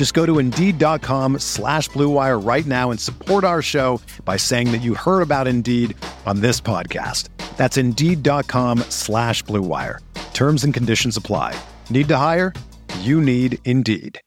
Just go to Indeed.com slash BlueWire right now and support our show by saying that you heard about Indeed on this podcast. That's Indeed.com slash BlueWire. Terms and conditions apply. Need to hire? You need Indeed.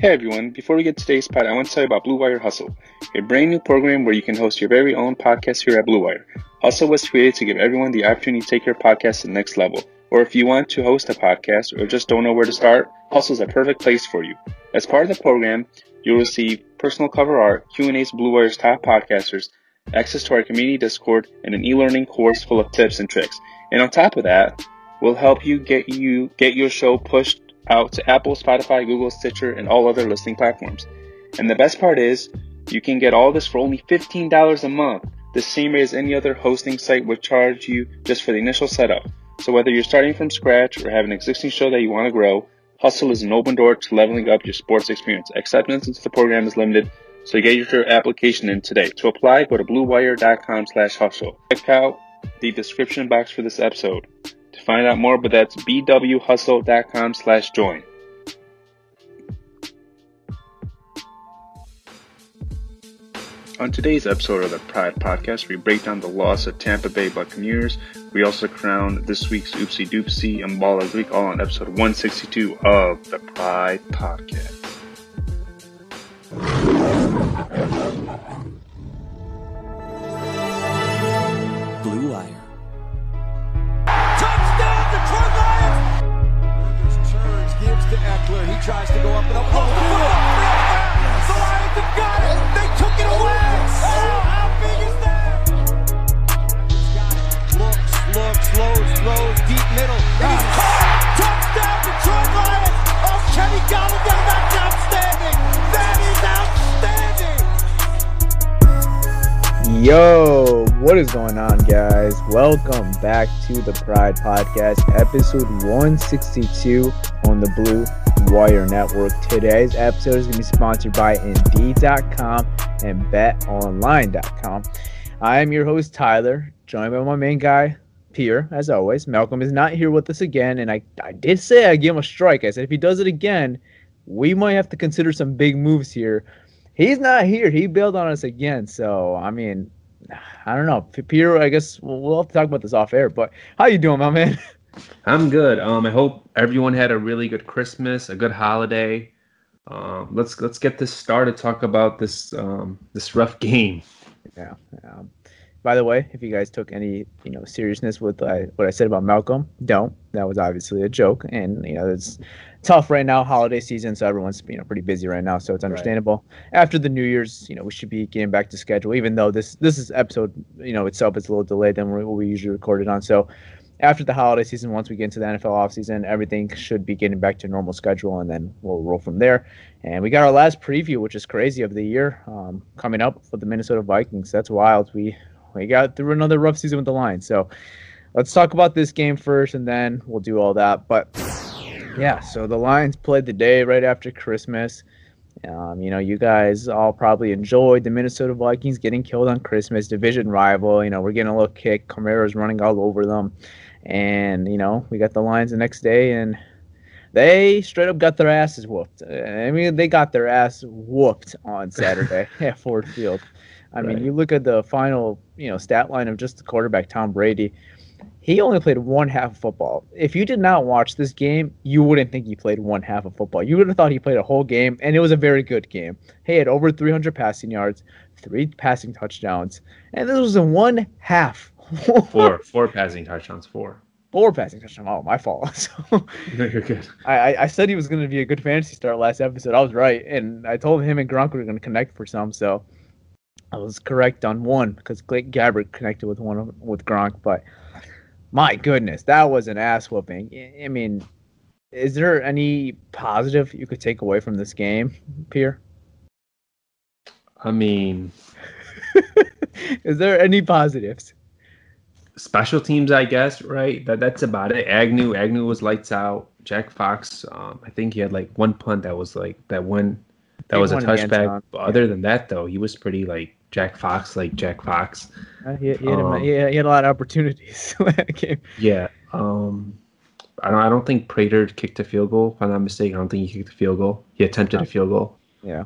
Hey everyone, before we get to today's pod, I want to tell you about Blue Wire Hustle, a brand new program where you can host your very own podcast here at Blue Wire. Hustle was created to give everyone the opportunity to take your podcast to the next level. Or if you want to host a podcast or just don't know where to start, Hustle is a perfect place for you. As part of the program, you'll receive personal cover art, Q&As Blue Wire's top podcasters, access to our community Discord, and an e-learning course full of tips and tricks. And on top of that, we'll help you get you get your show pushed out to Apple, Spotify, Google, Stitcher, and all other listening platforms. And the best part is, you can get all this for only $15 a month, the same rate as any other hosting site would charge you just for the initial setup. So whether you're starting from scratch or have an existing show that you want to grow, Hustle is an open door to leveling up your sports experience. Acceptance into the program is limited, so get your application in today. To apply, go to bluewire.com slash hustle. Check out the description box for this episode to find out more, but that's bwhustle.com slash join. On today's episode of the Pride Podcast, we break down the loss of Tampa Bay Buccaneers. We also crown this week's Oopsie Doopsie and Ball of the Week, all on episode 162 of the Pride Podcast. Blue Wire. Touchdown, Detroit Lions! Rivers turns, gives to Eckler. He tries to Yo, what is going on, guys? Welcome back to the Pride Podcast, episode 162 on the Blue Wire Network. Today's episode is going to be sponsored by Indeed.com and BetOnline.com. I am your host, Tyler, joined by my main guy, Pierre, as always. Malcolm is not here with us again, and I, I did say I give him a strike. I said if he does it again, we might have to consider some big moves here. He's not here. He bailed on us again. So I mean, I don't know. Peter, I guess we'll, we'll have to talk about this off air. But how you doing, my man? I'm good. Um, I hope everyone had a really good Christmas, a good holiday. Um, let's let's get this started. Talk about this um, this rough game. Yeah. Um, by the way, if you guys took any you know seriousness with uh, what I said about Malcolm, don't. That was obviously a joke, and you know it's tough right now, holiday season, so everyone's you know pretty busy right now, so it's understandable. After the New Year's, you know we should be getting back to schedule, even though this this is episode you know itself is a little delayed than what we usually recorded on. So after the holiday season, once we get into the NFL offseason, everything should be getting back to normal schedule, and then we'll roll from there. And we got our last preview, which is crazy of the year, um, coming up for the Minnesota Vikings. That's wild. We we got through another rough season with the Lions. So let's talk about this game first, and then we'll do all that. But yeah, so the Lions played the day right after Christmas. Um, you know, you guys all probably enjoyed the Minnesota Vikings getting killed on Christmas, division rival. You know, we're getting a little kick. Kamara's running all over them. And, you know, we got the Lions the next day, and they straight up got their asses whooped. I mean, they got their ass whooped on Saturday at Ford Field. I mean, you look at the final, you know, stat line of just the quarterback, Tom Brady. He only played one half of football. If you did not watch this game, you wouldn't think he played one half of football. You would have thought he played a whole game, and it was a very good game. He had over 300 passing yards, three passing touchdowns, and this was in one half. Four, four passing touchdowns, four. Four passing touchdowns. Oh, my fault. So No, you're good. I, I- I said he was going to be a good fantasy start last episode. I was right, and I told him and Gronk were going to connect for some. So I was correct on one because Blaine Gabbert connected with one of- with Gronk. But my goodness, that was an ass whooping. I- I mean, is there any positive you could take away from this game, Pierre? I mean, is there any positives? special teams, I guess, right? That that's about it. Agnew, Agnew was lights out. Jack Fox, um, I think he had like one punt that was like that one that Big was a one in the end zone. touchback. Other than that, though, he was pretty like Jack Fox, like Jack Fox. Uh, he, he, had a, Um, he, had, he had a lot of opportunities. Yeah. Um, I don't. I don't think Prater kicked a field goal. If I'm not mistaken, I don't think he kicked a field goal. He attempted a field goal. Yeah.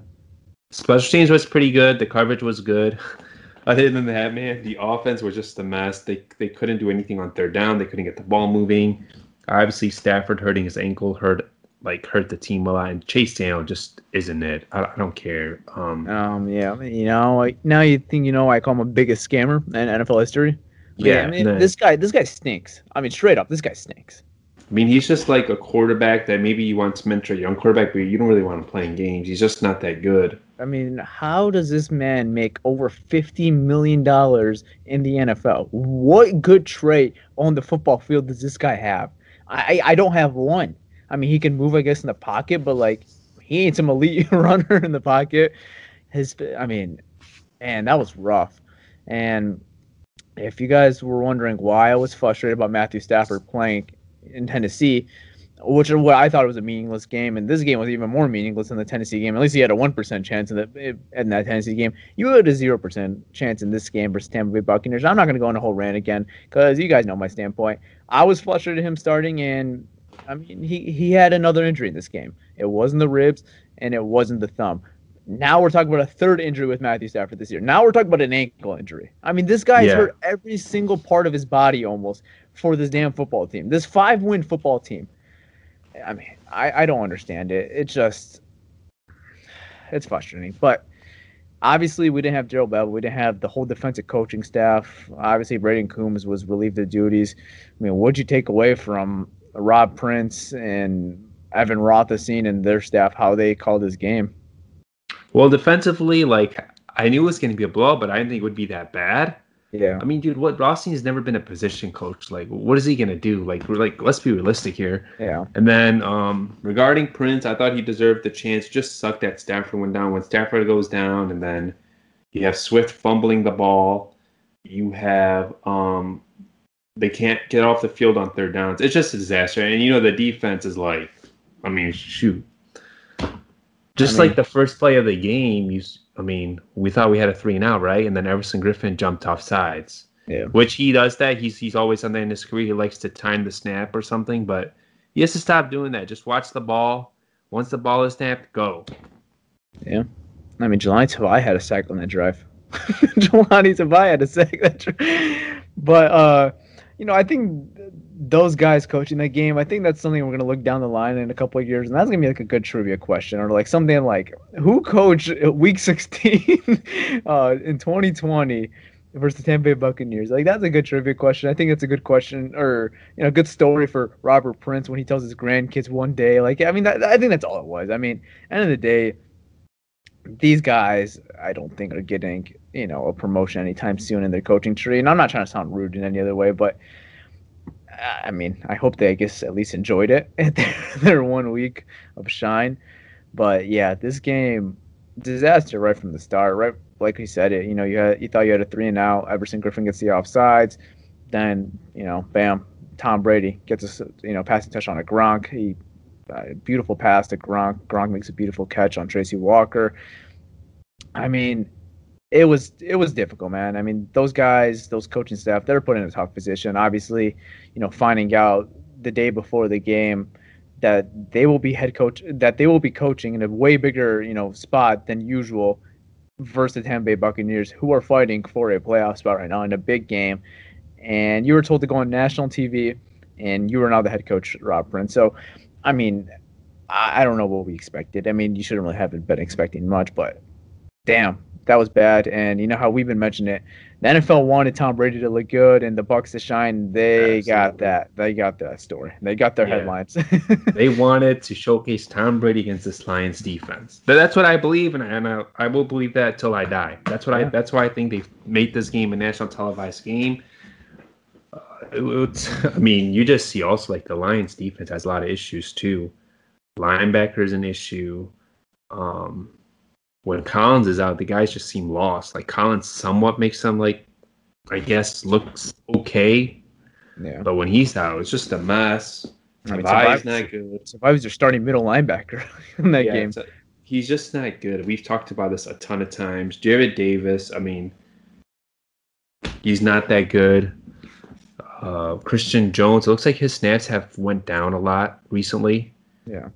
Special teams was pretty good. The coverage was good. Other than that, man, the offense was just a mess. They they couldn't do anything on third down. They couldn't get the ball moving. Obviously, Stafford hurting his ankle hurt like hurt the team a lot. And Chase Daniel just isn't it. I, I don't care. Um, Um, yeah, you know, like now you think you know why I call him a biggest scammer in NFL history. But yeah, I mean, no. this guy, this guy stinks. I mean, straight up, this guy stinks. I mean, he's just like a quarterback that maybe you want to mentor a young quarterback, but you don't really want him playing games. He's just not that good. I mean, how does this man make over fifty million dollars in the NFL? What good trait on the football field does this guy have? I I don't have one. I mean, he can move, I guess, in the pocket, but like, he ain't some elite runner in the pocket. His, I mean, man, that was rough. And if you guys were wondering why I was frustrated about Matthew Stafford playing in Tennessee, which is what I thought was a meaningless game, and this game was even more meaningless than the Tennessee game. At least he had a one percent chance in the in that Tennessee game. You had a zero percent chance in this game versus Tampa Bay Buccaneers. I'm not going to go on a whole rant again because you guys know my standpoint. I was frustrated at him starting, and I mean he he had another injury in this game. It wasn't the ribs, and it wasn't the thumb. Now we're talking about a third injury with Matthew Stafford this year. Now we're talking about an ankle injury. I mean, this guy's Yeah. hurt every single part of his body almost for this damn football team. This five win football team. I mean, I, I don't understand it. It just it's frustrating. But obviously we didn't have Darrell Bevell. We didn't have the whole defensive coaching staff. Obviously Brayden Coombs was relieved of duties. I mean, what'd you take away from Rob Prince and Evan Rothstein and their staff, how they called this game? Well, defensively, like I knew it was going to be a blowout, but I didn't think it would be that bad. Yeah. I mean, dude, what Rothstein has never been a position coach. Like, what is he going to do? Like, we're like, let's be realistic here. Yeah. And then um, regarding Prince, I thought he deserved the chance. Just sucked that Stafford went down. When Stafford goes down, and then you have Swift fumbling the ball. You have um, they can't get off the field on third downs. It's just a disaster. And you know the defense is like, I mean, shoot. Just I mean- like the first play of the game, you. s- I mean, we thought we had a three and out, right? And then Everson Griffen jumped off sides Yeah. which he does that. He's he's always done that in his career. He likes to time the snap or something, but he has to stop doing that. Just watch the ball. Once the ball is snapped, go. Yeah. I mean, Jahlani Tavai had a sack on that drive. Jahlani Tavai had a sack that drive. But, uh, you know, I think th- those guys coaching that game, I think that's something we're going to look down the line in a couple of years. And that's going to be like a good trivia question or like something like who coached week 16 uh, in 2020 versus the Tampa Bay Buccaneers? Like, that's a good trivia question. I think it's a good question or, you know, good story for Robert Prince when he tells his grandkids one day. Like, I mean, that, I think that's all it was. I mean, end of the day, these guys, I don't think are getting, you know, a promotion anytime soon in their coaching tree. And I'm not trying to sound rude in any other way, but uh, I mean, I hope they, I guess, at least enjoyed it their one week of shine. But yeah, this game, disaster right from the start. Right, like we said it. You know, you had you thought you had a three and out. Everson Griffen gets the offsides. Then you know, bam, Tom Brady gets a you know passing touch on a Gronk. He uh, beautiful pass to Gronk. Gronk makes a beautiful catch on Tracy Walker. I mean, it was it was difficult, man. I mean, those guys, those coaching staff, they're put in a tough position. Obviously, you know, finding out the day before the game that they will be head coach, that they will be coaching in a way bigger, you know, spot than usual versus the Tampa Bay Buccaneers, who are fighting for a playoff spot right now in a big game. and you were told to go on national TV, and you were now the head coach, Rob Prince. So, I mean, I, I don't know what we expected. I mean, you shouldn't really have been expecting much, but damn, that was bad. And you know how we've been mentioning it. The NFL wanted Tom Brady to look good and the Bucks to shine. They got that. They got that story. They got their Yeah. headlines. they wanted to showcase Tom Brady against this Lions defense. But that's what I believe, and, I, and I, I will believe that till I die. That's what I. That's why I think they made this game a national televised game. Uh, it- it's, I mean, you just see also like the Lions defense has a lot of issues too. Linebacker is an issue. Um, when Collins is out, the guys just seem lost. Like Collins somewhat makes them like, I guess, looks okay, yeah. but when he's out, it's just a mess. I mean, Tavai's Tavai- not good. Survivor's your starting middle linebacker in that Yeah, game. a- he's just not good. We've talked about this a ton of times. Jarrad Davis, I mean, he's not that good. Uh, Christian Jones, it looks like his snaps have went down a lot recently. Yeah.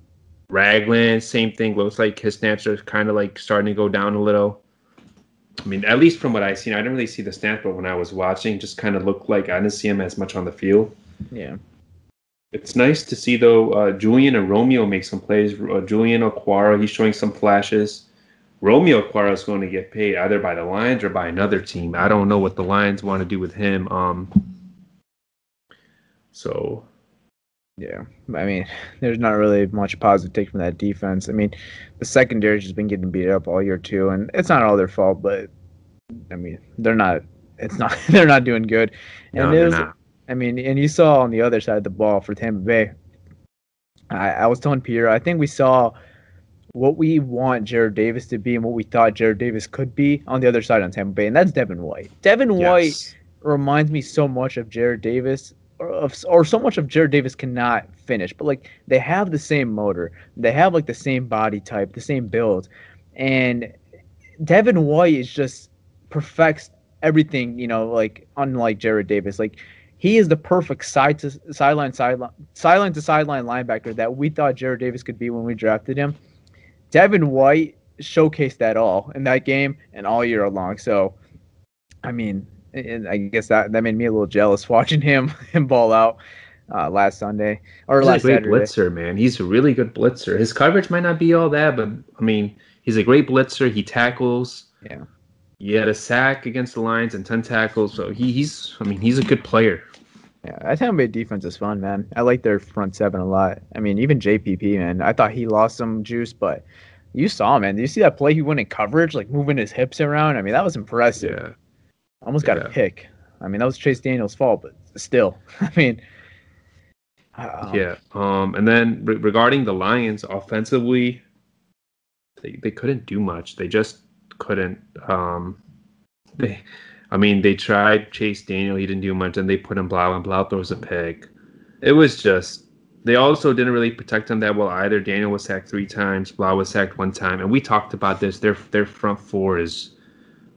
Ragland, same thing. Looks like his snaps are kind of like starting to go down a little. I mean, at least from what I've seen, I didn't really see the snaps, but when I was watching, just kind of looked like I didn't see him as much on the field. Yeah. It's nice to see though. Uh, Julian and Romeo make some plays. Uh, Julian Okwara, he's showing some flashes. Romeo Okwara is going to get paid either by the Lions or by another team. I don't know what the Lions want to do with him. Um. So Yeah, I mean, there's not really much positive take from that defense. I mean, the secondary's just been getting beat up all year too, and it's not all their fault. But I mean, they're not. It's not. They're not doing good. And no, it was, not. I mean, and you saw on the other side of the ball for Tampa Bay. I, I was telling Peter, I think we saw what we want Jarrad Davis to be and what we thought Jarrad Davis could be on the other side on Tampa Bay, and that's Devin White. Devin White reminds me so much of Jarrad Davis, of, or so much of Jarrad Davis cannot finish. But like they have the same motor, they have like the same body type, the same build, and Devin White is just perfects everything. You know, like unlike Jarrad Davis, like he is the perfect side to sideline, sideline, sideline to sideline linebacker that we thought Jarrad Davis could be when we drafted him. Devin White showcased that all in that game and all year long. So, I mean, and I guess that that made me a little jealous watching him him ball out uh, last Sunday or last. He's a great Saturday. blitzer, man. He's a really good blitzer. His coverage might not be all that, but I mean, he's a great blitzer. He tackles. Yeah. He had a sack against the Lions and ten tackles, so he, he's. I mean, he's a good player. Yeah, that Tampa Bay defense is fun, man. I like their front seven a lot. I mean, even JPP, man. I thought he lost some juice, but you saw, man. Did you see that play he went in coverage, like moving his hips around? I mean, that was impressive. Yeah. Almost got Yeah. a pick. I mean, that was Chase Daniels' fault, but still, I mean, uh, Yeah. Um, and then re- regarding the Lions offensively, they, they couldn't do much. They just couldn't. Um, they, I mean, they tried Chase Daniel. He didn't do much. And they put him Blough, and Blough throws a pick. It was just. They also didn't really protect him that well either. Daniel was sacked three times. Blough was sacked one time. And we talked about this. Their their front four is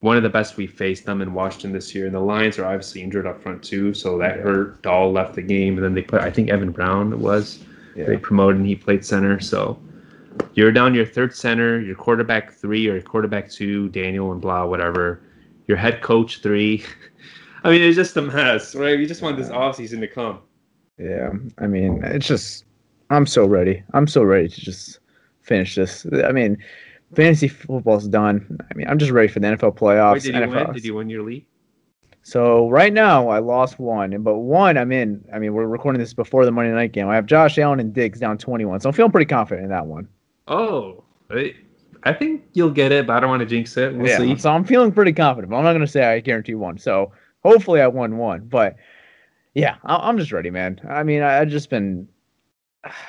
one of the best we faced them in Washington this year. And the Lions are obviously injured up front too, so that Yeah. hurt. Dahl left the game, and then they put I think Evan Brown was yeah. they promoted and he played center. So you're down your third center, your quarterback three or your quarterback two, Daniel and blah whatever. Your head coach three. I mean, it's just a mess, right? You just want this offseason to come. Yeah, I mean, it's just I'm so ready. I'm so ready to just finish this. I mean, fantasy football's done. I mean, I'm just ready for the NFL playoffs. Wait, did you NFL. win? Did you win your league? So right now I lost one, but one I'm in. I mean, we're recording this before the Monday night game. I have Josh Allen and Diggs down 21, so I'm feeling pretty confident in that one. Oh, I think you'll get it, but I don't want to jinx it. We'll yeah, see. so I'm feeling pretty confident, I'm not gonna say I guarantee one. So hopefully I won one, but yeah, I- I'm just ready, man. I mean, I- I've just been.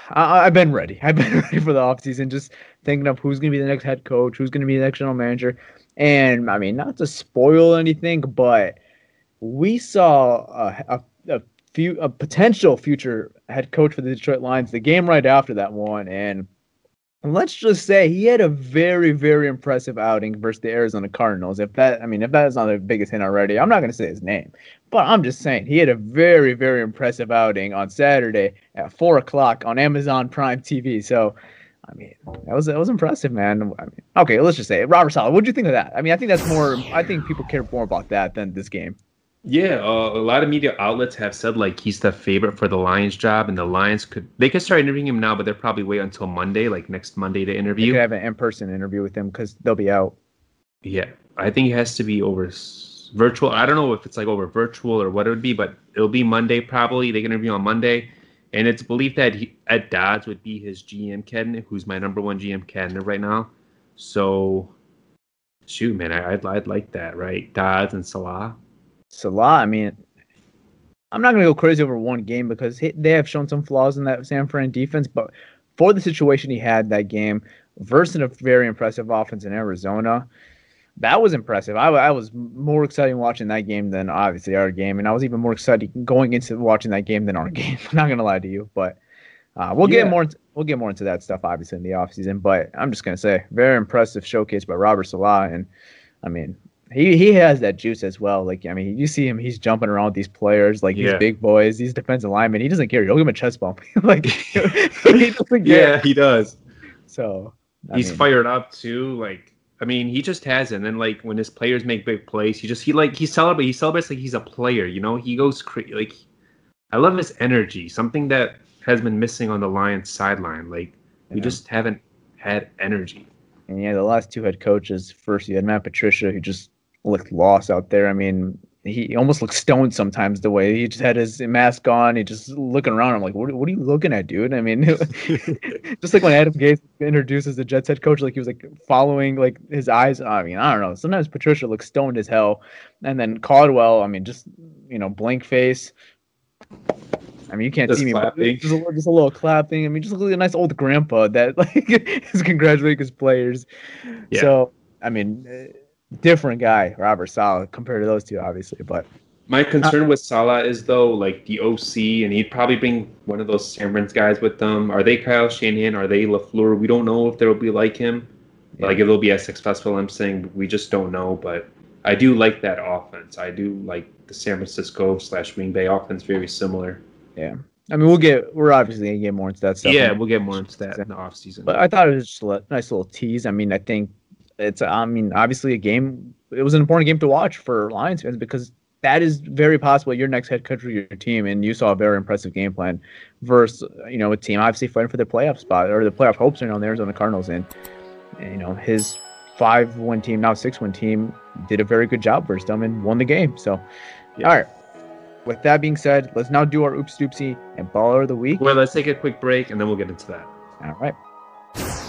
I- I've been ready. I've been ready for the offseason, just thinking of who's going to be the next head coach, who's going to be the next general manager. And I mean, not to spoil anything, but we saw a, a, a few a potential future head coach for the Detroit Lions the game right after that one, and let's just say he had a very very impressive outing versus the Arizona Cardinals. If that, I mean, if that is not the biggest hint already, I'm not going to say his name, but I'm just saying he had a very very impressive outing on Saturday at four o'clock on Amazon Prime TV. So. I mean, that was that was impressive, man. I mean, okay, let's just say. Robert Saleh. What do you think of that? I mean, I think that's more. I think people care more about that than this game. Yeah, uh, a lot of media outlets have said like he's the favorite for the Lions job, and the Lions could they could start interviewing him now, but they'll probably wait until Monday, like next Monday, to interview. could have an in-person interview with him because they'll be out. Yeah, I think it has to be over virtual. I don't know if it's like over virtual or what it would be, but it'll be Monday probably. They can interview on Monday, and it's believed that he, Ed Dodds would be his GM candidate, who's my number one GM candidate right now. So, shoot, man, I, I'd I'd like that, right? Dodds and Saleh. Saleh, I mean, I'm not gonna go crazy over one game because they have shown some flaws in that San Fran defense, but for the situation he had that game versus a very impressive offense in Arizona, that was impressive. I, I was more excited watching that game than obviously our game, and I was even more excited going into watching that game than our game. I'm not gonna lie to you, but uh, we'll Yeah. get more. Into, we'll get more into that stuff obviously in the offseason. But I'm just gonna say, very impressive showcase by Robert Saleh, and I mean, he he has that juice as well. Like I mean, you see him, he's jumping around with these players, like Yeah. these big boys, these defensive linemen. He doesn't care. He'll give him a chest bump. like he doesn't care. he does. So I He's mean, fired up too. Like, I mean, he just has it. And then like when his players make big plays, he just he like he celebrates. He celebrates like he's a player. You know, he goes crazy. Like, I love his energy. Something that has been missing on the Lions sideline. Like, we Yeah. just haven't had energy. And yeah, the last two head coaches. First, you had Matt Patricia, who just looked lost out there. I mean, he almost looked stoned sometimes. The way he just had his mask on, he just looking around. I'm like, what, what are you looking at, dude? I mean, just like when Adam Gase introduces the Jets head coach, like he was like following like his eyes. I mean, I don't know. Sometimes Patricia looks stoned as hell, and then Caldwell. I mean, just you know, blank face. I mean, you can't Just see me, clapping. just a, little- just a little clapping. I mean, just look like a nice old grandpa that like is congratulating his players. Yeah. So, I mean, different guy, Robert Saleh, compared to those two, obviously. But My uh, concern with Saleh is though, like the OC, and he'd probably bring one of those San guys with them. Are they Kyle Shanahan? Are they Lafleur? We don't know if they'll be like him. Like if they'll be as successful. I'm saying we just don't know. But I do like that offense. I do like the San Francisco slash Green Bay offense. Very similar. yeah, I mean, we'll get we're obviously gonna get more into that stuff. yeah, we'll get more into that in the offseason. But I thought it was just a nice little tease. I mean, I think it's, I mean, obviously a game. It was an important game to watch for Lions fans because that is very possible your next head coach of your team, and you saw a very impressive game plan versus you know a team obviously fighting for the playoff spot or the playoff hopes are on the Arizona Cardinals, and, and you know his five win team now six win team did a very good job versus them and won the game. So, Yeah. all right. With that being said, let's now do our oops doopsie and baller of the week. well, let's take a quick break and then we'll get into that. All right.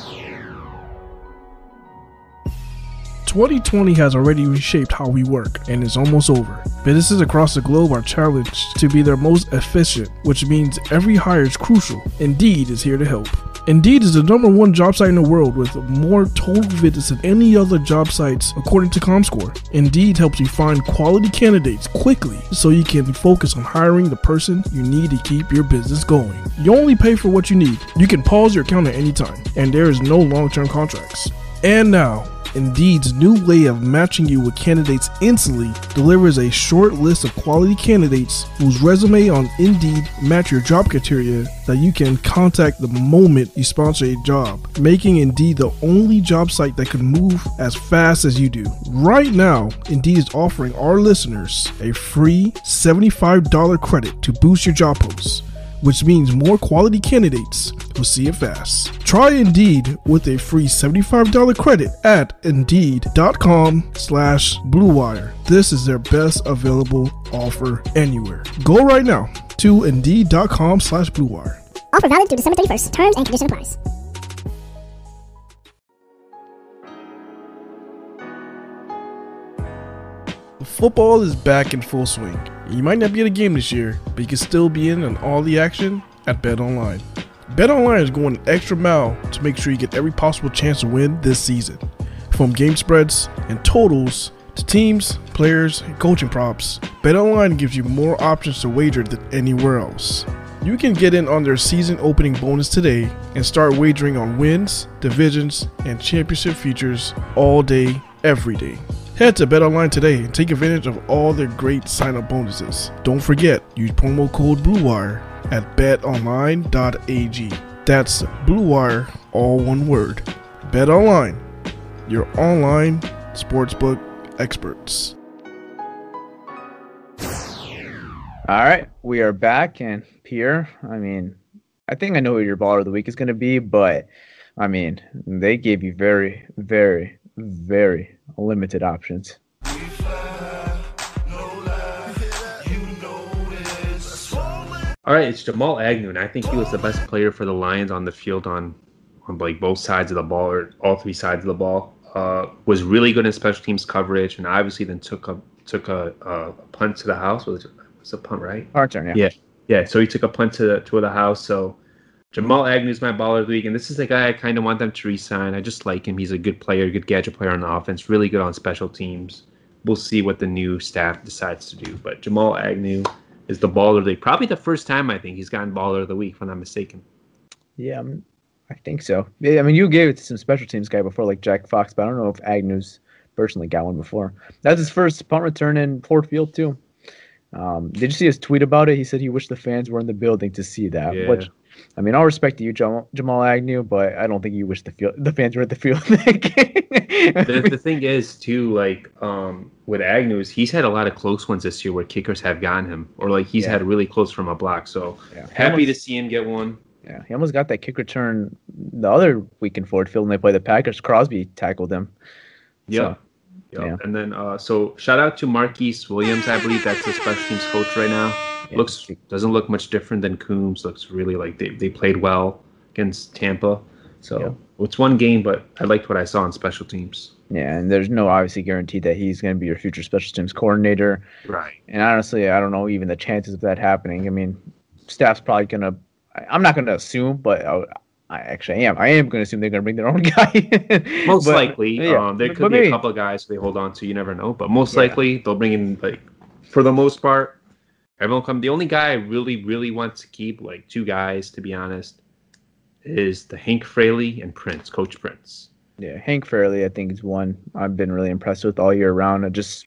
2020 has already reshaped how we work and is almost over. Businesses across the globe are challenged to be their most efficient, which means every hire is crucial. Indeed is here to help. Indeed is the number one job site in the world with more total visits than any other job sites according to ComScore. Indeed helps you find quality candidates quickly so you can focus on hiring the person you need to keep your business going. You only pay for what you need. You can pause your account at any time, and there is no long-term contracts. And now, Indeed's new way of matching you with candidates instantly delivers a short list of quality candidates whose resume on Indeed match your job criteria that you can contact the moment you sponsor a job, making Indeed the only job site that can move as fast as you do. Right now, Indeed is offering our listeners a free $75 credit to boost your job posts which means more quality candidates will see it fast. Try Indeed with a free $75 credit at Indeed.com slash BlueWire. This is their best available offer anywhere. Go right now to Indeed.com slash BlueWire. Offer valid through December 31st. Terms and conditions apply. Football is back in full swing. You might not be at a game this year, but you can still be in on all the action at Bet Online. Bet Online is going an extra mile to make sure you get every possible chance to win this season. From game spreads and totals to teams, players, and coaching props, Bet Online gives you more options to wager than anywhere else. You can get in on their season opening bonus today and start wagering on wins, divisions, and championship futures all day, every day. Head to BetOnline today and take advantage of all their great sign-up bonuses. Don't forget, use promo code BLUEWIRE at betonline.ag. That's BLUEWIRE, all one word. BetOnline, your online sportsbook experts. All right, we are back, and Pierre. I mean, I think I know who your baller of the week is going to be, but I mean, they gave you very, very, very limited options. All right, it's Jamal Agnew, and I think he was the best player for the Lions on the field on, on like both sides of the ball or all three sides of the ball. Uh, was really good in special teams coverage, and obviously then took a took a, a punt to the house. Was it was a punt, right? Our turn, yeah. Yeah, yeah. So he took a punt to the to the house. So Jamal Agnew is my baller of the week, and this is the guy I kind of want them to resign. I just like him. He's a good player, good gadget player on the offense, really good on special teams. We'll see what the new staff decides to do. But Jamal Agnew is the baller of the week. Probably the first time I think he's gotten baller of the week, if I'm not mistaken. Yeah, um, I think so. I mean, you gave it to some special teams guy before, like Jack Fox, but I don't know if Agnew's personally got one before. That's his first punt return in Ford Field too. Um, did you see his tweet about it? He said he wished the fans were in the building to see that. Yeah. Which, I mean, all respect to you, Jamal, Jamal Agnew, but I don't think you wish the field the fans were at the field. the, the thing is too like um with Agnew is he's had a lot of close ones this year where kickers have gotten him or like he's Yeah. had really close from a block so Yeah. happy to see him get one yeah, he almost got that kick return the other week in Ford Field when they played the Packers. Crosby tackled him. yeah So, yeah yeah. and then uh so shout out to Marquice Williams I believe that's the special teams coach right now Yeah. looks doesn't look much different than Coombs looks really like they, they played well against Tampa so Yeah. it's one game but I liked what I saw on special teams Yeah, and there's no obviously guarantee that he's going to be your future special teams coordinator. right And honestly, I don't know even the chances of that happening. I mean, staff's probably going to. I'm not going to assume, but I, I actually am. I am going to assume they're going to bring their own guy. Most But- likely, yeah, um, there but could be maybe- a couple of guys they hold on to. You never know, but most Yeah. likely they'll bring in like for the most part, everyone come. The only guy I really, really want to keep, like two guys, to be honest, is the Hank Fraley and Prince, Coach Prince. Yeah, Hank Fraley, I think is one I've been really impressed with all year round. I just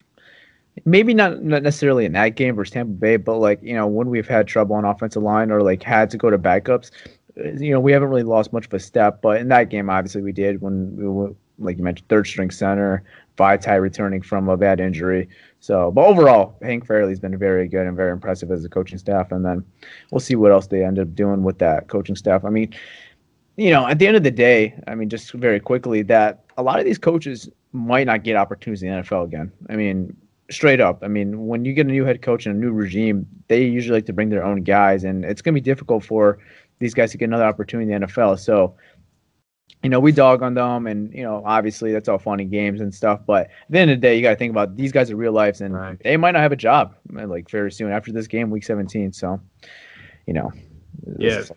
maybe not, not necessarily in that game versus Tampa Bay, but like you know when we've had trouble on offensive line or like had to go to backups, you know we haven't really lost much of a step. But in that game, obviously we did when we were, like you mentioned, third string center, Vaitai returning from a bad injury. So, but overall, Hank Fraley's been very good and very impressive as a coaching staff. And then we'll see what else they end up doing with that coaching staff. I mean, you know, at the end of the day, I mean, just very quickly, that a lot of these coaches might not get opportunities in the NFL again. I mean, straight up. I mean, when you get a new head coach and a new regime, they usually like to bring their own guys, and it's going to be difficult for these guys to get another opportunity in the NFL. So, you know, we dog on them, and you know, obviously that's all funny games and stuff. But at the end of the day, you got to think about these guys are real lives, and Right. they might not have a job uh, like very soon after this game, week 17. So, you know, Yeah. it's-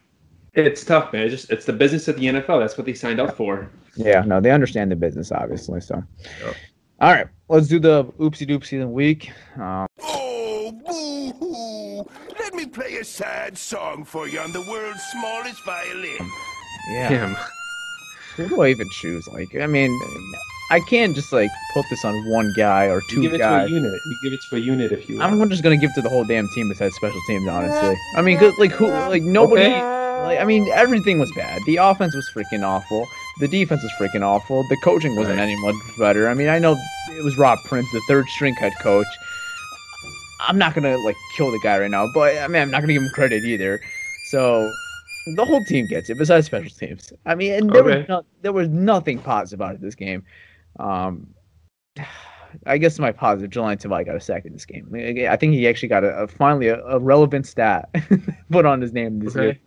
It's tough, man. It's just it's the business of the NFL. That's what they signed up for. Yeah, no, they understand the business, obviously. So, Yep. all right, let's do the oopsie doopsie of the week. Um, Oh, boo-hoo. Let me play a sad song for you on the world's smallest violin. yeah, Damn. Who do I even choose? Like, I mean, I can't just like put this on one guy or You two give it to a unit. You give it to a unit if you. I'm want. just gonna give it to the whole damn team besides special teams, honestly. I mean, 'cause, like who, like nobody. Okay. Like, I mean, everything was bad. The offense was freaking awful. The defense was freaking awful. The coaching wasn't Right. any much better. I mean, I know it was Rob Prince, the third string head coach. I'm not gonna like kill the guy right now, but I mean, I'm not gonna give him credit either. So the whole team gets it, besides special teams. I mean, and there was no, there was nothing positive about it this game. Um, I guess my positive, Jahlani Tavai got a sack in this game. I I think he actually got a, a finally a, a relevant stat put on his name this Okay. year.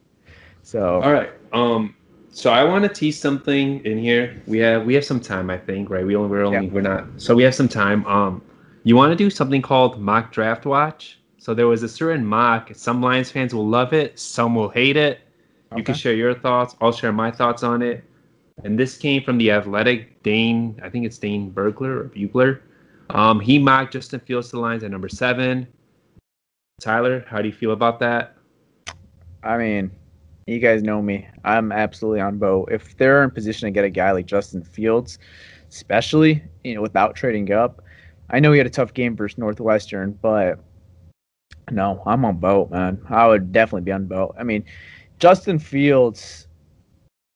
So All right. Um. So I want to tease something in here. We have we have some time, I think, right? We only we're only Yeah. we're not. So we have some time. Um, you want to do something called mock draft watch? So there was a certain mock. Some Lions fans will love it. Some will hate it. You can share your thoughts. I'll share my thoughts on it. And this came from the Athletic Dane. I think it's Dane Bergler or Bugler. Um, he mocked Justin Fields to the Lions at number seven. Tyler, how do you feel about that? I mean, you guys know me. I'm absolutely on boat. If they're in position to get a guy like Justin Fields, especially you know without trading up, I know he had a tough game versus Northwestern, but no, I'm on boat, man. I would definitely be on boat. I mean, Justin Fields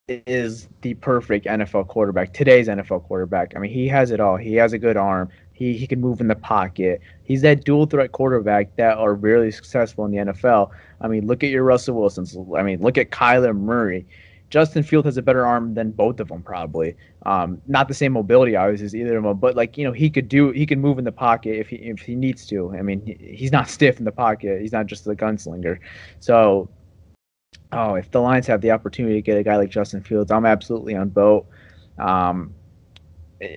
is the perfect NFL quarterback. Today's NFL quarterback. I mean, he has it all. He has a good arm. He He can move in the pocket. He's that dual threat quarterback that are really successful in the NFL. I mean, look at your Russell Wilsons. I mean, look at Kyler Murray. Justin Field has a better arm than both of them, probably. Um, not the same mobility, obviously, as either of them, but like you know, he could do, he can move in the pocket if he if he needs to. I mean, he, he's not stiff in the pocket. He's not just a gunslinger. So, oh, if the Lions have the opportunity to get a guy like Justin Fields, I'm absolutely on boat. Um,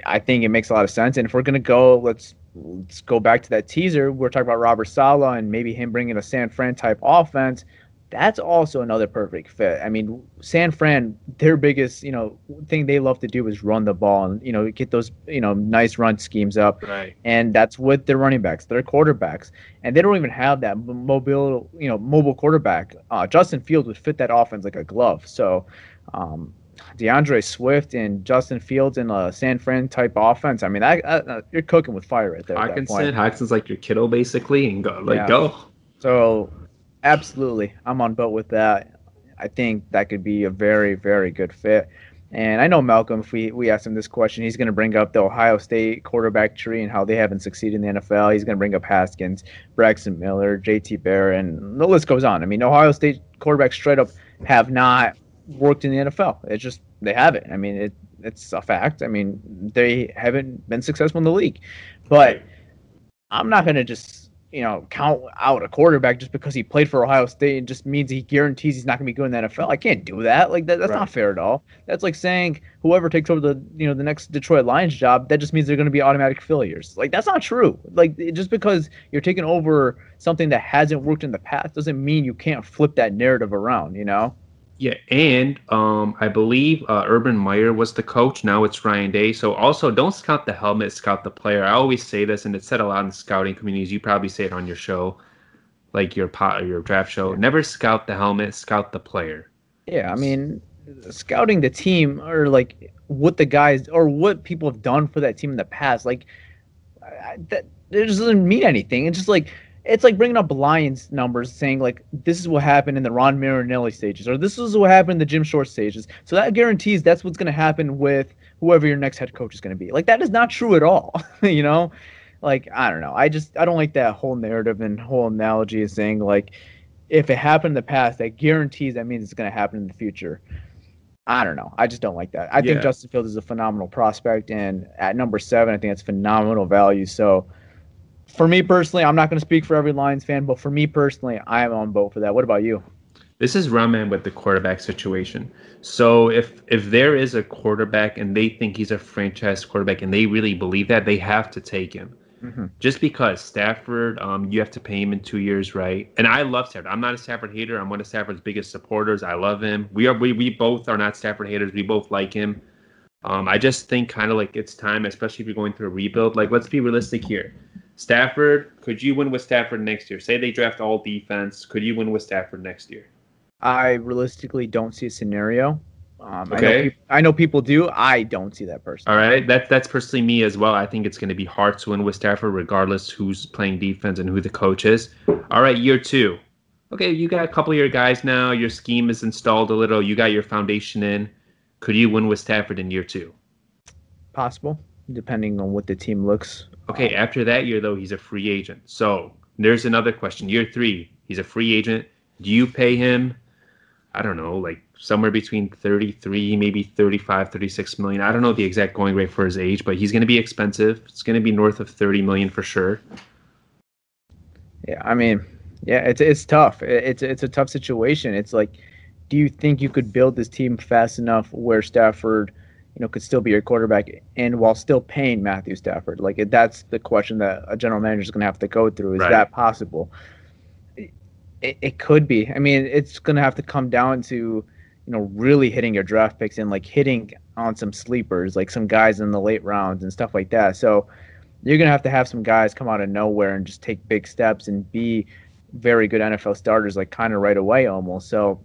I think it makes a lot of sense. And if we're gonna go, let's let's go back to that teaser. We're talking about Robert Saleh and maybe him bringing a San Fran type offense that's also another perfect fit. I mean, San Fran, their biggest, you know, thing they love to do is run the ball and, you know, get those, you know, nice run schemes up. Right. And that's with their running backs, their quarterbacks. And they don't even have that mobile, you know, mobile quarterback. Uh, Justin Fields would fit that offense like a glove. So, um, D'Andre Swift and Justin Fields in a San Fran type offense. I mean, I, I, you're cooking with fire right there. Hockenson, Hockenson's like your Kittle basically, and go like yeah. go. So Absolutely. I'm on board with that. I think that could be a very, very good fit. And I know Malcolm, if we, we ask him this question, he's going to bring up the Ohio State quarterback tree and how they haven't succeeded in the NFL. He's going to bring up Haskins, Braxton Miller, JT Barrett, and the list goes on. I mean, Ohio State quarterbacks straight up have not worked in the NFL. It's just, they haven't. I mean, it, it's a fact. I mean, they haven't been successful in the league. But I'm not going to just you know, count out a quarterback just because he played for Ohio State and just means he guarantees he's not going to be good in the NFL. I can't do that. Like that, that's right. not fair at all. That's like saying whoever takes over the you know the next Detroit Lions job, that just means they're going to be automatic failures. Like that's not true. Like just because you're taking over something that hasn't worked in the past doesn't mean you can't flip that narrative around. You know. Yeah, and um, I believe uh, Urban Meyer was the coach. Now it's Ryan Day. So also, don't scout the helmet, scout the player. I always say this, and it's said a lot in scouting communities. You probably say it on your show, like your pot, or your draft show. Never scout the helmet, scout the player. Yeah, I mean, scouting the team or like what the guys or what people have done for that team in the past, like I, that it just doesn't mean anything. It's just like it's like bringing up Lions numbers, saying like this is what happened in the Rod Marinelli stages, or this is what happened in the Jim Schwartz stages. So that guarantees that's what's going to happen with whoever your next head coach is going to be. Like that is not true at all. you know, like I don't know. I just I don't like that whole narrative and whole analogy of saying like if it happened in the past, that guarantees that means it's going to happen in the future. I don't know. I just don't like that. I yeah. think Justin Fields is a phenomenal prospect, and at number seven, I think that's phenomenal value. So for me personally, I'm not going to speak for every Lions fan, but for me personally, I am on boat for that. What about you? This is Raman with the quarterback situation. So if if there is a quarterback and they think he's a franchise quarterback and they really believe that, they have to take him. Mm-hmm. Just because Stafford, um, you have to pay him in two years, right? And I love Stafford. I'm not a Stafford hater. I'm one of Stafford's biggest supporters. I love him. We are we, we both are not Stafford haters. We both like him. Um, I just think kind of like it's time, especially if you're going through a rebuild. Like let's be realistic here. Stafford, could you win with Stafford next year? Say they draft all defense, could you win with Stafford next year? I realistically don't see a scenario. Um, okay. I know, people, I know, people, do. I don't see that person. All right, that's that's personally me as well. I think it's going to be hard to win with Stafford, regardless who's playing defense and who the coach is. All right, year two. Okay, you got a couple of your guys now. Your scheme is installed a little. You got your foundation in. Could you win with Stafford in year two? Possible, depending on what the team looks Okay, after that year though, he's a free agent. So there's another question. Year three, he's a free agent. Do you pay him? I don't know, like somewhere between 33, maybe 35, 36 million. I don't know the exact going rate for his age, but he's going to be expensive. It's going to be north of 30 million for sure. Yeah, I mean, yeah, it's it's tough. It's it's a tough situation. It's like, do you think you could build this team fast enough where Stafford? You know, could still be your quarterback and while still paying Matthew Stafford? Like that's the question that a general manager is going to have to go through. Is right. that possible? It, it could be. I mean, it's going to have to come down to, you know, really hitting your draft picks and like hitting on some sleepers, like some guys in the late rounds and stuff like that. So you're going to have to have some guys come out of nowhere and just take big steps and be very good NFL starters, like kind of right away almost. So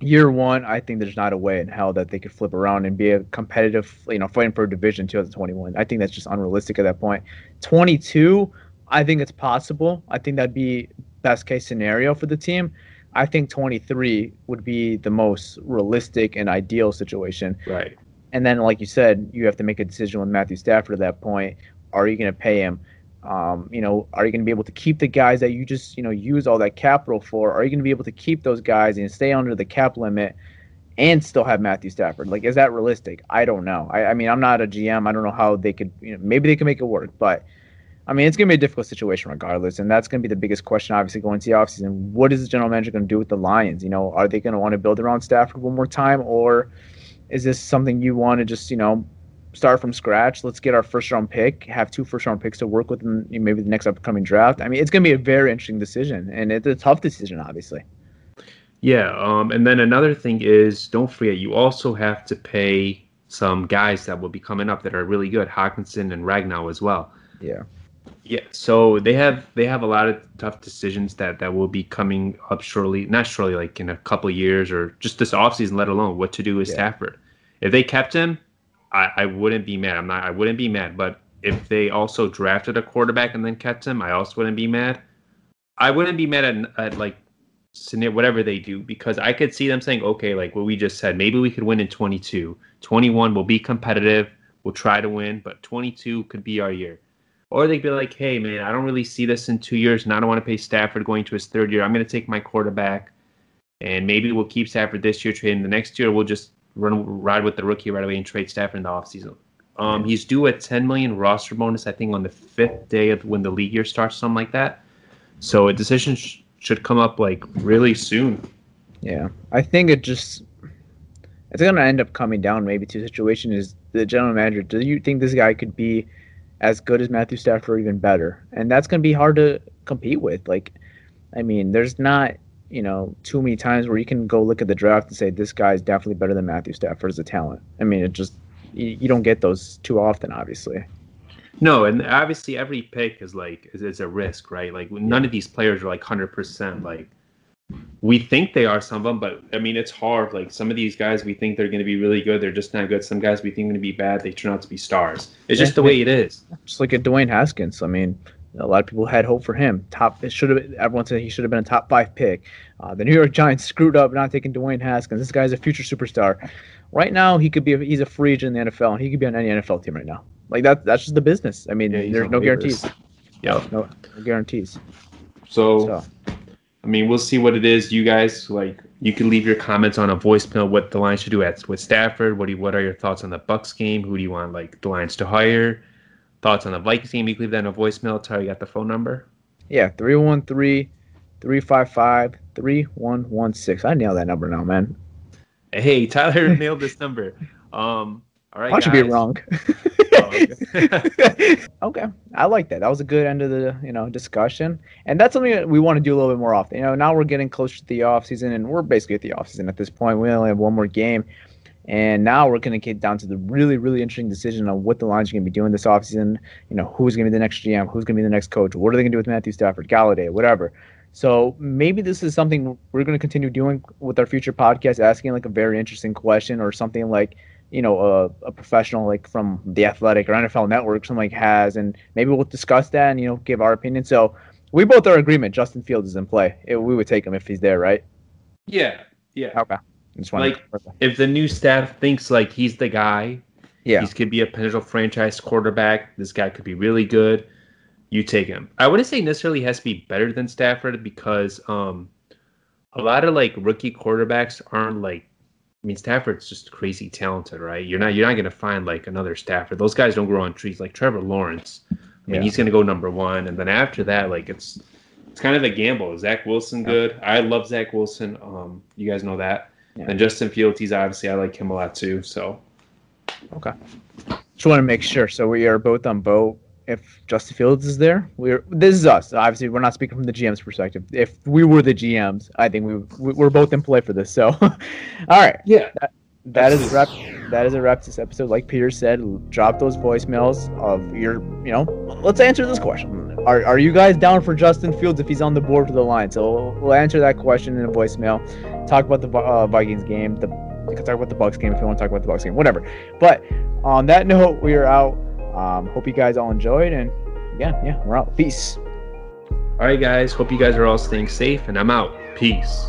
year one, I think there's not a way in hell that they could flip around and be a competitive, you know, fighting for a division 2021. I think that's just unrealistic at that point. 22, I think it's possible. I think that'd be best case scenario for the team. I think 23 would be the most realistic and ideal situation. Right. And then, like you said, you have to make a decision with Matthew Stafford at that point. are you going to pay him? Um, you know, are you going to be able to keep the guys that you just you know use all that capital for? Are you going to be able to keep those guys and stay under the cap limit and still have Matthew Stafford? Like, is that realistic? I don't know. I, I mean, I'm not a GM. I don't know how they could. You know, maybe they can make it work, but I mean, it's going to be a difficult situation regardless, and that's going to be the biggest question, obviously, going to the offseason. What is the general manager going to do with the Lions? You know, are they going to want to build around Stafford one more time, or is this something you want to just, you know, start from scratch. Let's get our first round pick, have two first round picks to work with in maybe the next upcoming draft. I mean, it's going to be a very interesting decision, and it's a tough decision, obviously. Yeah, um, and then another thing is, don't forget, you also have to pay some guys that will be coming up that are really good, Hockenson and Ragnow as well. Yeah. Yeah, so they have they have a lot of tough decisions that that will be coming up shortly, not shortly, like in a couple years or just this offseason, let alone what to do with yeah. Stafford. If they kept him, I, I wouldn't be mad. I'm not. I wouldn't be mad. But if they also drafted a quarterback and then kept him, I also wouldn't be mad. I wouldn't be mad at, at like whatever they do because I could see them saying, okay, like what we just said, maybe we could win in 22. 21 will be competitive. We'll try to win, but 22 could be our year. Or they'd be like, hey, man, I don't really see this in two years, and I don't want to pay Stafford going to his third year. I'm going to take my quarterback, and maybe we'll keep Stafford this year, trade him the next year. We'll just run ride with the rookie right away and trade Stafford in the offseason. Um, he's due a 10 million roster bonus, I think, on the fifth day of when the league year starts, something like that. So a decision sh- should come up like really soon. Yeah, I think it just it's going to end up coming down maybe to a situation is the general manager. Do you think this guy could be as good as Matthew Stafford or even better? And that's going to be hard to compete with. Like, I mean, there's not you know, too many times where you can go look at the draft and say this guy is definitely better than Matthew Stafford as a talent. I mean, it just you, you don't get those too often, obviously. No, and obviously every pick is like is, is a risk, right? Like none of these players are like hundred percent. Like we think they are some of them, but I mean it's hard. Like some of these guys, we think they're going to be really good. They're just not good. Some guys we think are going to be bad. They turn out to be stars. It's just the way it is. Just like a Dwayne Haskins. I mean, a lot of people had hope for him. Top, it should have. Everyone said he should have been a top five pick. Uh, the New York Giants screwed up not taking Dwayne Haskins. This guy's a future superstar. Right now, he could be. A, he's a free agent in the NFL, and he could be on any NFL team right now. Like that. That's just the business. I mean, yeah, there's no guarantees. Yeah, no, no guarantees. So, so, I mean, we'll see what it is. You guys like. You can leave your comments on a voicemail. What the Lions should do at with Stafford. What do you, What are your thoughts on the Bucks game? Who do you want like the Lions to hire? Thoughts on the Vikings game, you can leave that in a voicemail. Tell you got the phone number. Yeah, 313 355 3116. I nailed that number now, man. Hey, Tyler nailed this number. Um, all right. I should be wrong. okay. okay. I like that. That was a good end of the you know discussion, and that's something that we want to do a little bit more often. You know, now we're getting closer to the off season, and we're basically at the off season at this point. We only have one more game. And now we're going to get down to the really, really interesting decision on what the Lions are going to be doing this offseason. You know, who's going to be the next GM? Who's going to be the next coach? What are they going to do with Matthew Stafford, Golladay, whatever? So maybe this is something we're going to continue doing with our future podcast, asking like a very interesting question or something like, you know, a, a professional like from the Athletic or NFL Network, something like has, and maybe we'll discuss that and you know give our opinion. So we both are agreement. Justin Fields is in play. It, we would take him if he's there, right? Yeah. Yeah. Okay like if the new staff thinks like he's the guy, yeah, he could be a potential franchise quarterback. This guy could be really good. You take him. I wouldn't say necessarily has to be better than Stafford because um, a lot of like rookie quarterbacks aren't like. I mean, Stafford's just crazy talented, right? You're not you're not gonna find like another Stafford. Those guys don't grow on trees like Trevor Lawrence. I mean, yeah. he's gonna go number one, and then after that, like it's it's kind of a gamble. Is Zach Wilson good? I love Zach Wilson. Um, you guys know that. Yeah. And Justin Fields, he's obviously I like him a lot too. So okay, just want to make sure. So we are both on boat. If Justin Fields is there, we're this is us. Obviously, we're not speaking from the GM's perspective. If we were the GMs, I think we we're both in play for this. So, all right, yeah. That, that is a wrap. That is a wrap this episode. Like Peter said, drop those voicemails of your, you know, let's answer this question. Are, are you guys down for Justin Fields if he's on the board for the line? So we'll, answer that question in a voicemail. Talk about the uh, Vikings game. The, you can talk about the Bucs game if you want to talk about the Bucs game, whatever. But on that note, we are out. Um, hope you guys all enjoyed, and yeah, yeah, we're out. Peace. All right, guys. Hope you guys are all staying safe, and I'm out. Peace.